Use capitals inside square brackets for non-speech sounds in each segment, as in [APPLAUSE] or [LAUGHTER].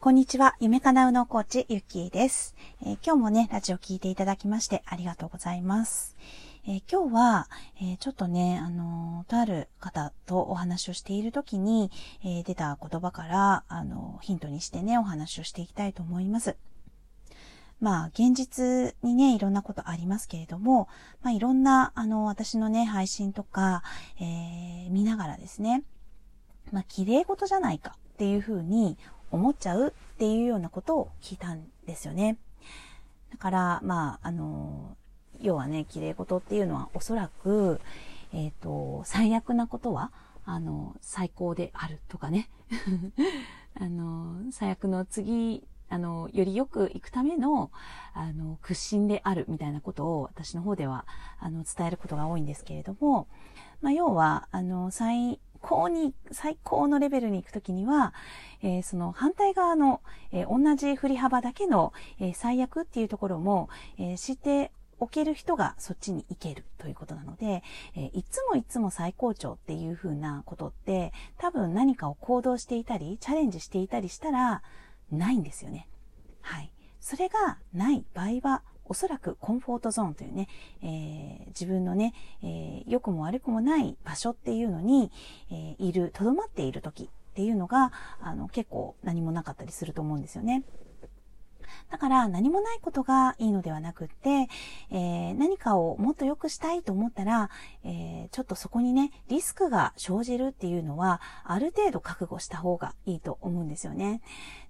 こんにちは。夢かなうのコーチ、ゆきーです、えー、今日もね、ラジオ聞いていただきましてありがとうございます。えー、今日は、えー、ちょっとね、あのとある方とお話をしている時に、え出た言葉から、あのヒントにしてね、お話をしていきたいと思います。まあ、現実にね、いろんなことありますけれども、まあ、いろんな、あの、私のね、配信とか、え見ながらですね、まあ、綺麗事じゃないかっていうふうに思っちゃうっていうようなことを聞いたんですよね。だから、まあ、あの、要はね、綺麗事っていうのはおそらく、えっ、ー、と、最悪なことは、あの、最高であるとかね。[LAUGHS] あの、最悪の次、あの、よりよく行くための、あの、屈伸であるみたいなことを私の方では、あの、伝えることが多いんですけれども、まあ、要は、あの、最高に、最高のレベルに行くときには、えー、その反対側の、えー、同じ振り幅だけの、えー、最悪っていうところも、え知っておける人がそっちに行けるということなので、えいつもいつも最高潮っていうふうなことって多分何かを行動していたり、チャレンジしていたりしたらないんですよね。はい。それがない場合はおそらくコンフォートゾーンというね、えー、自分のね、えー、良くも悪くもない場所っていうのに、えー、いる、とどまっている時っていうのが、あの、結構何もなかったりすると思うんですよね。だから何もないことがいいのではなくって、えー、何かをもっと良くしたいと思ったら、えー、ちょっとそこにね、リスクが生じるっていうのは、ある程度覚悟した方がいいと思うんですよね。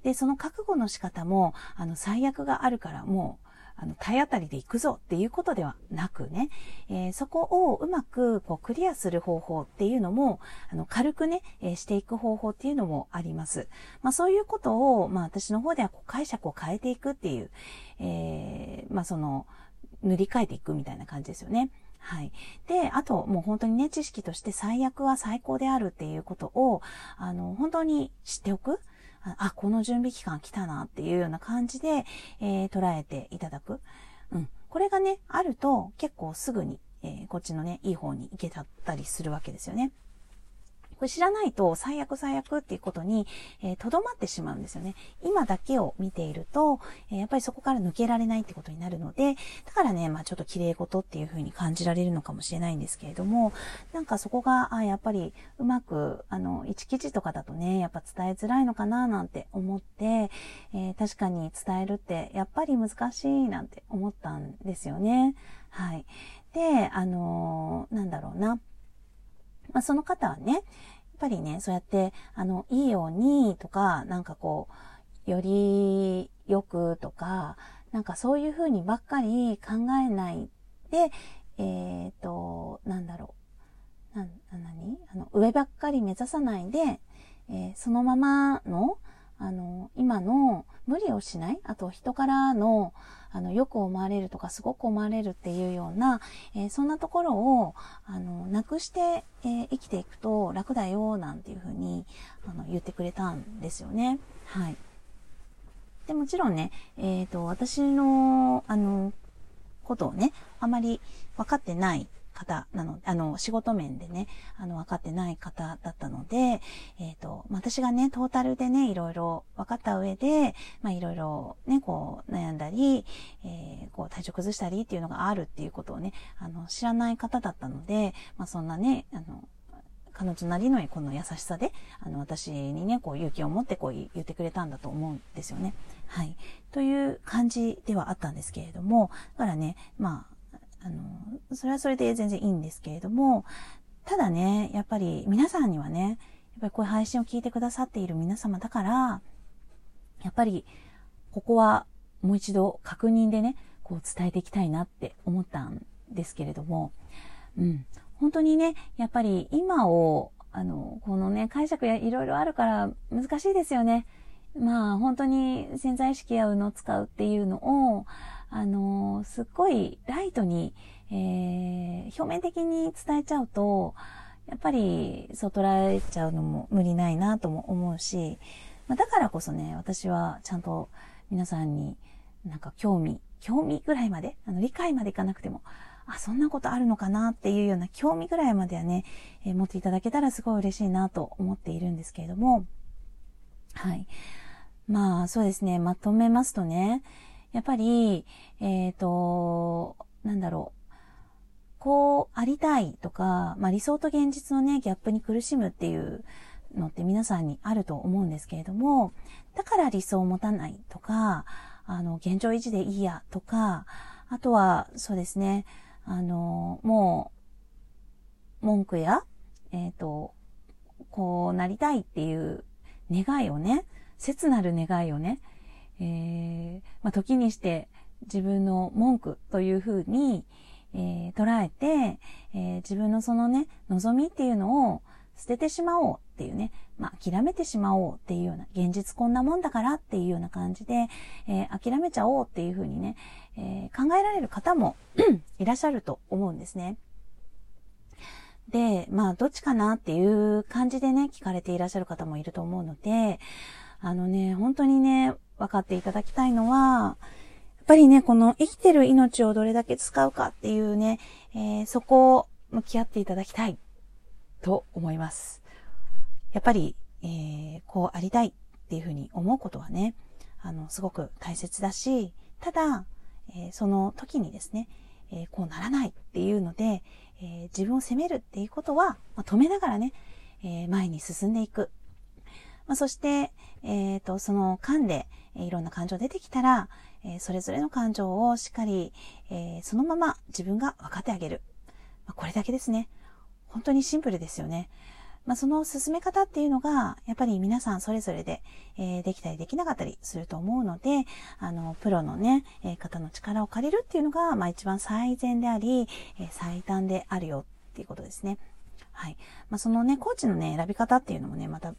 で、その覚悟の仕方も、あの、最悪があるからもう、あの、体当たりで行くぞっていうことではなくね、えー、そこをうまくこうクリアする方法っていうのも、あの、軽くね、えー、していく方法っていうのもあります。まあそういうことを、まあ私の方ではこう解釈を変えていくっていう、えー、まあその、塗り替えていくみたいな感じですよね。はい。で、あと、もう本当にね、知識として最悪は最高であるっていうことを、あの、本当に知っておく。あ、この準備期間来たなっていうような感じで、えー、捉えていただく。うん。これがね、あると結構すぐに、えー、こっちのね、いい方に行けたったりするわけですよね。これ知らないと最悪最悪っていうことに、えー、とどまってしまうんですよね。今だけを見ていると、えー、やっぱりそこから抜けられないってことになるので、だからね、まあちょっと綺麗事っていう風に感じられるのかもしれないんですけれども、なんかそこが、あやっぱりうまく、あの、一記事とかだとね、やっぱ伝えづらいのかななんて思って、えー、確かに伝えるってやっぱり難しいなんて思ったんですよね。はい。で、あのー、なんだろうな。まあ、その方はね、やっぱりね、そうやって、あの、いいようにとか、なんかこう、よりよくとか、なんかそういうふうにばっかり考えないで、えっ、ー、と、なんだろう。な、なにあの、上ばっかり目指さないで、えー、そのままの、あの、今の無理をしない、あと人からの、あの、よく思われるとか、すごく思われるっていうような、えー、そんなところを、あの、なくして、えー、生きていくと楽だよ、なんていうふうに、あの、言ってくれたんですよね。はい。で、もちろんね、えっ、ー、と、私の、あの、ことをね、あまり分かってない方なの、あの、仕事面でね、あの、分かってない方だったので、えっ、ー、と、私がね、トータルでね、いろいろ分かった上で、まあ、いろいろね、こう、悩んだり、えー、こう、体調崩したりっていうのがあるっていうことをね、あの、知らない方だったので、まあ、そんなね、あの、彼女なりのこの優しさで、あの、私にね、こう勇気を持ってこう言ってくれたんだと思うんですよね。はい。という感じではあったんですけれども、だからね、まあ、あの、それはそれで全然いいんですけれども、ただね、やっぱり皆さんにはね、やっぱりこういう配信を聞いてくださっている皆様だから、やっぱり、ここはもう一度確認でね、こう伝えていきたいなって思ったんですけれども、うん。本当にね、やっぱり今を、あの、このね、解釈やいろいろあるから難しいですよね。まあ、本当に潜在意識やうのを使うっていうのを、あの、すっごいライトに、えー、表面的に伝えちゃうと、やっぱりそう捉えちゃうのも無理ないなとも思うし、まあ、だからこそね、私はちゃんと皆さんになんか興味、興味ぐらいまで、あの理解までいかなくても、あ、そんなことあるのかなっていうような興味ぐらいまではね、えー、持っていただけたらすごい嬉しいなと思っているんですけれども、はい。まあそうですね、まとめますとね、やっぱり、えっ、ー、と、なんだろう。こうありたいとか、まあ理想と現実のね、ギャップに苦しむっていうのって皆さんにあると思うんですけれども、だから理想を持たないとか、あの、現状維持でいいやとか、あとは、そうですね、あの、もう、文句や、えっ、ー、と、こうなりたいっていう願いをね、切なる願いをね、えー、まあ、時にして自分の文句というふうに、えー、捉えて、えー、自分のそのね、望みっていうのを捨ててしまおうっていうね、まあ、諦めてしまおうっていうような、現実こんなもんだからっていうような感じで、えー、諦めちゃおうっていうふうにね、え考えられる方も [CLEARS THROAT] いらっしゃると思うんですね。で、まあ、どっちかなっていう感じでね、聞かれていらっしゃる方もいると思うので、あのね、本当にね、分かっていただきたいのは、やっぱりね、この生きてる命をどれだけ使うかっていうね、えー、そこを向き合っていただきたいと思います。やっぱり、えー、こうありたいっていうふうに思うことはね、あの、すごく大切だし、ただ、えー、その時にですね、えー、こうならないっていうので、えー、自分を責めるっていうことは、まあ、止めながらね、え前に進んでいく。まあ、そして、えっ、と、その間で、えいろんな感情出てきたら、えそれぞれの感情をしっかり、えそのまま自分が分かってあげる。まあ、これだけですね。本当にシンプルですよね。まあ、その進め方っていうのが、やっぱり皆さんそれぞれで、えー、できたりできなかったりすると思うので、あの、プロのね、えー、方の力を借りるっていうのが、まあ、一番最善であり、えー、最短であるよっていうことですね。はい。まあ、そのね、コーチのね、選び方っていうのもね、また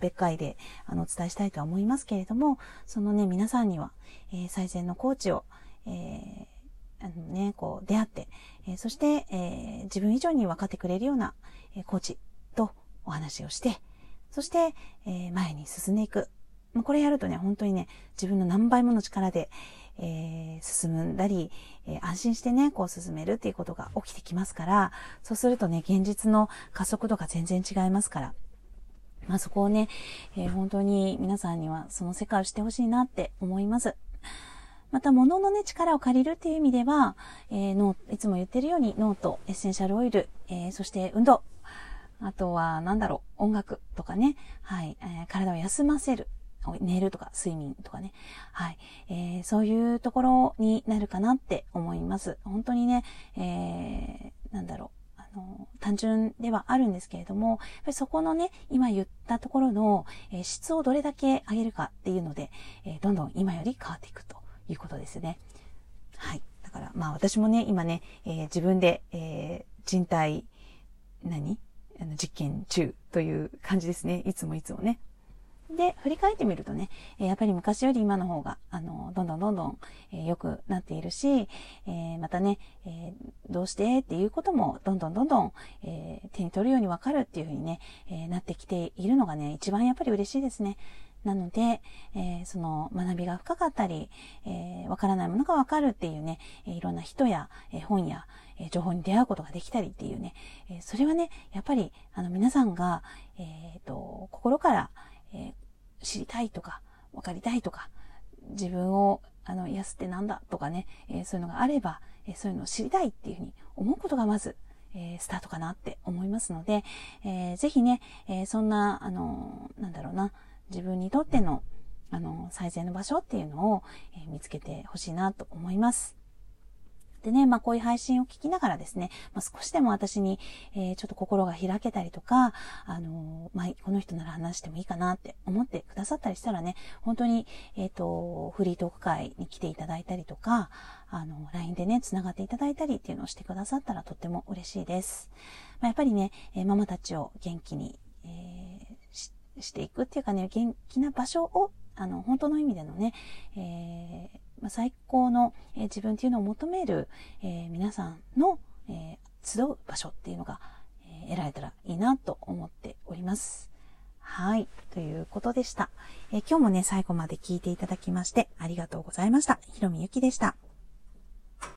別回で、あの、お伝えしたいとは思いますけれども、そのね、皆さんには、え最善のコーチを、えーあのね、こう、出会って、えそして、え自分以上に分かってくれるような、えコーチとお話をして、そして、え前に進んでいく。これやるとね、本当にね、自分の何倍もの力で、え、進んだり、え、安心してね、こう進めるっていうことが起きてきますから、そうするとね、現実の加速度が全然違いますから、まあそこをね、えー、本当に皆さんにはその世界をしてほしいなって思います。また、物のね、力を借りるっていう意味では、えー、ノいつも言ってるように、ノート、エッセンシャルオイル、えー、そして運動、あとは、なんだろう、音楽とかね、はい、えー、体を休ませる、寝るとか睡眠とかね、はい、えー、そういうところになるかなって思います。本当にね、えー、なんだろう、の、単純ではあるんですけれども、やっぱりそこのね、今言ったところの、え、質をどれだけ上げるかっていうので、え、どんどん今より変わっていくということですね。はい。だから、まあ私もね、今ね、えー、自分で、えー、人体、何？あの実験中という感じですね。いつもいつもね。で、振り返ってみるとね、やっぱり昔より今の方が、あの、どんどんどんどん、え良くなっているし、えまたね、えどうしてっていうことも、どんどんどんどん、え手に取るようにわかるっていうふうにね、えなってきているのがね、一番やっぱり嬉しいですね。なので、えー、その学びが深かったり、えー、わからないものがわかるっていうね、えいろんな人や、え本や、え情報に出会うことができたりっていうね、えーそれはね、やっぱり、あの、皆さんが、えっ、と、心から、え知りたいとか、わかりたいとか、自分を、あの、癒すってなんだとかね、えそういうのがあれば、えそういうのを知りたいっていうふうに思うことがまず、えスタートかなって思いますので、えー、ぜひね、えそんな、あのなんだろうな、自分にとっての、あの、最善の場所っていうのを、え、見つけてほしいなと思います。でね、まあこういう配信を聞きながらですね、まあ、少しでも私に、えー、ちょっと心が開けたりとか、あのー、まあこの人なら話してもいいかなって思ってくださったりしたらね、本当に、えっ、ー、と、フリートーク会に来ていただいたりとか、あの、LINE でね、繋がっていただいたりっていうのをしてくださったらとっても嬉しいです。まあ、やっぱりね、えママたちを元気に、えしていくっていうかね、元気な場所を、あの、本当の意味でのね、えー、最高の、えー、自分っていうのを求める、えー、皆さんの、え集う場所っていうのが、え得られたらいいなと思っております。はい。ということでした。え今日もね、最後まで聞いていただきましてありがとうございました。ひろみゆきでした。